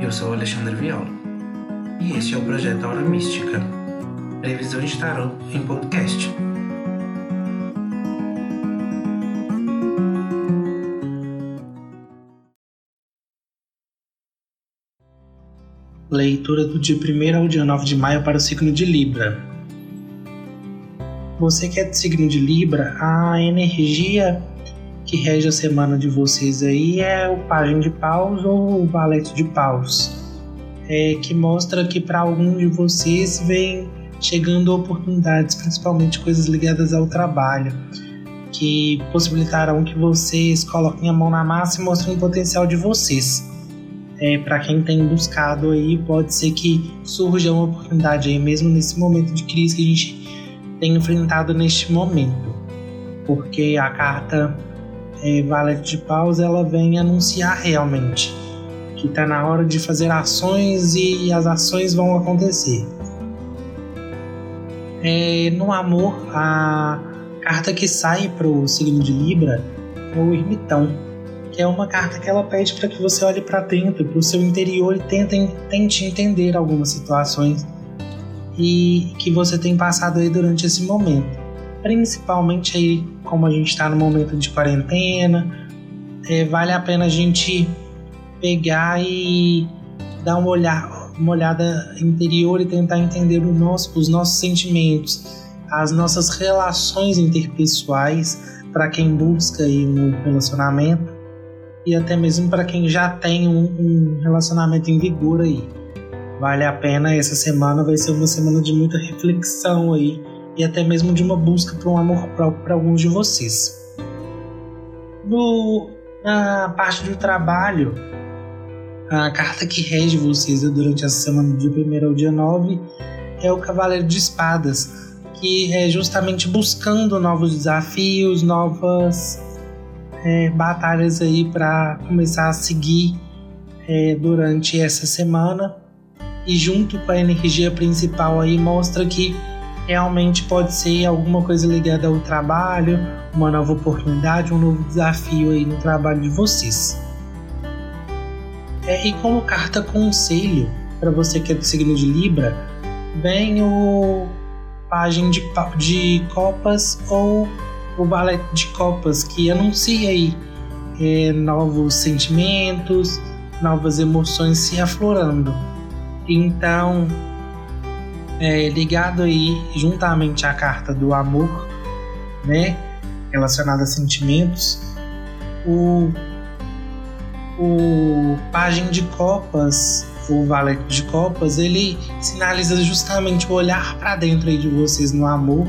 Eu sou Alexandre Viola e este é o projeto Aura Mística, previsão de em podcast. Leitura do dia 1 ao dia 9 de maio para o signo de Libra. Você que é do signo de Libra, a energia que rege a semana de vocês aí é o Pagem de Paus ou o Valete de Paus, é, que mostra que para algum de vocês vem chegando oportunidades, principalmente coisas ligadas ao trabalho, que possibilitarão que vocês coloquem a mão na massa e mostrem o potencial de vocês. É, para quem tem buscado aí, pode ser que surja uma oportunidade aí, mesmo nesse momento de crise que a gente tem enfrentado neste momento. Porque a carta é, Valete de Paus ela vem anunciar realmente que está na hora de fazer ações e as ações vão acontecer. É, no amor, a carta que sai para o signo de Libra é o Ermitão, que é uma carta que ela pede para que você olhe para dentro, para o seu interior e tente, tente entender algumas situações e que você tem passado aí durante esse momento principalmente aí como a gente está no momento de quarentena, é, vale a pena a gente pegar e dar uma, olhar, uma olhada interior e tentar entender nosso, os nossos sentimentos, as nossas relações interpessoais para quem busca aí um relacionamento e até mesmo para quem já tem um, um relacionamento em vigor aí. Vale a pena, essa semana vai ser uma semana de muita reflexão aí e até mesmo de uma busca por um amor próprio para alguns de vocês. No, na parte do trabalho, a carta que rege vocês durante essa semana, do dia 1 ao dia 9, é o Cavaleiro de Espadas, que é justamente buscando novos desafios, novas é, batalhas aí para começar a seguir é, durante essa semana. E junto com a energia principal aí mostra que realmente pode ser alguma coisa ligada ao trabalho, uma nova oportunidade, um novo desafio aí no trabalho de vocês. É, e como carta conselho para você que é do signo de Libra, vem o Pagem de, de Copas ou o Valete de Copas, que anuncia aí é, novos sentimentos, novas emoções se aflorando. Então, é, ligado aí juntamente à carta do amor, né, relacionada a sentimentos, o o Pagem de Copas, o Valete de Copas, ele sinaliza justamente o olhar para dentro aí de vocês no amor,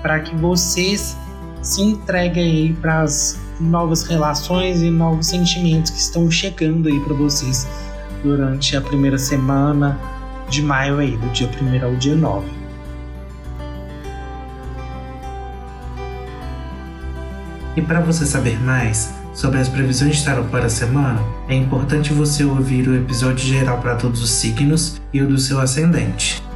para que vocês se entreguem aí para as novas relações e novos sentimentos que estão chegando aí para vocês durante a primeira semana, de maio aí, do dia 1 ao dia 9. E para você saber mais sobre as previsões de tarot para a semana, é importante você ouvir o episódio geral para todos os signos e o do seu ascendente.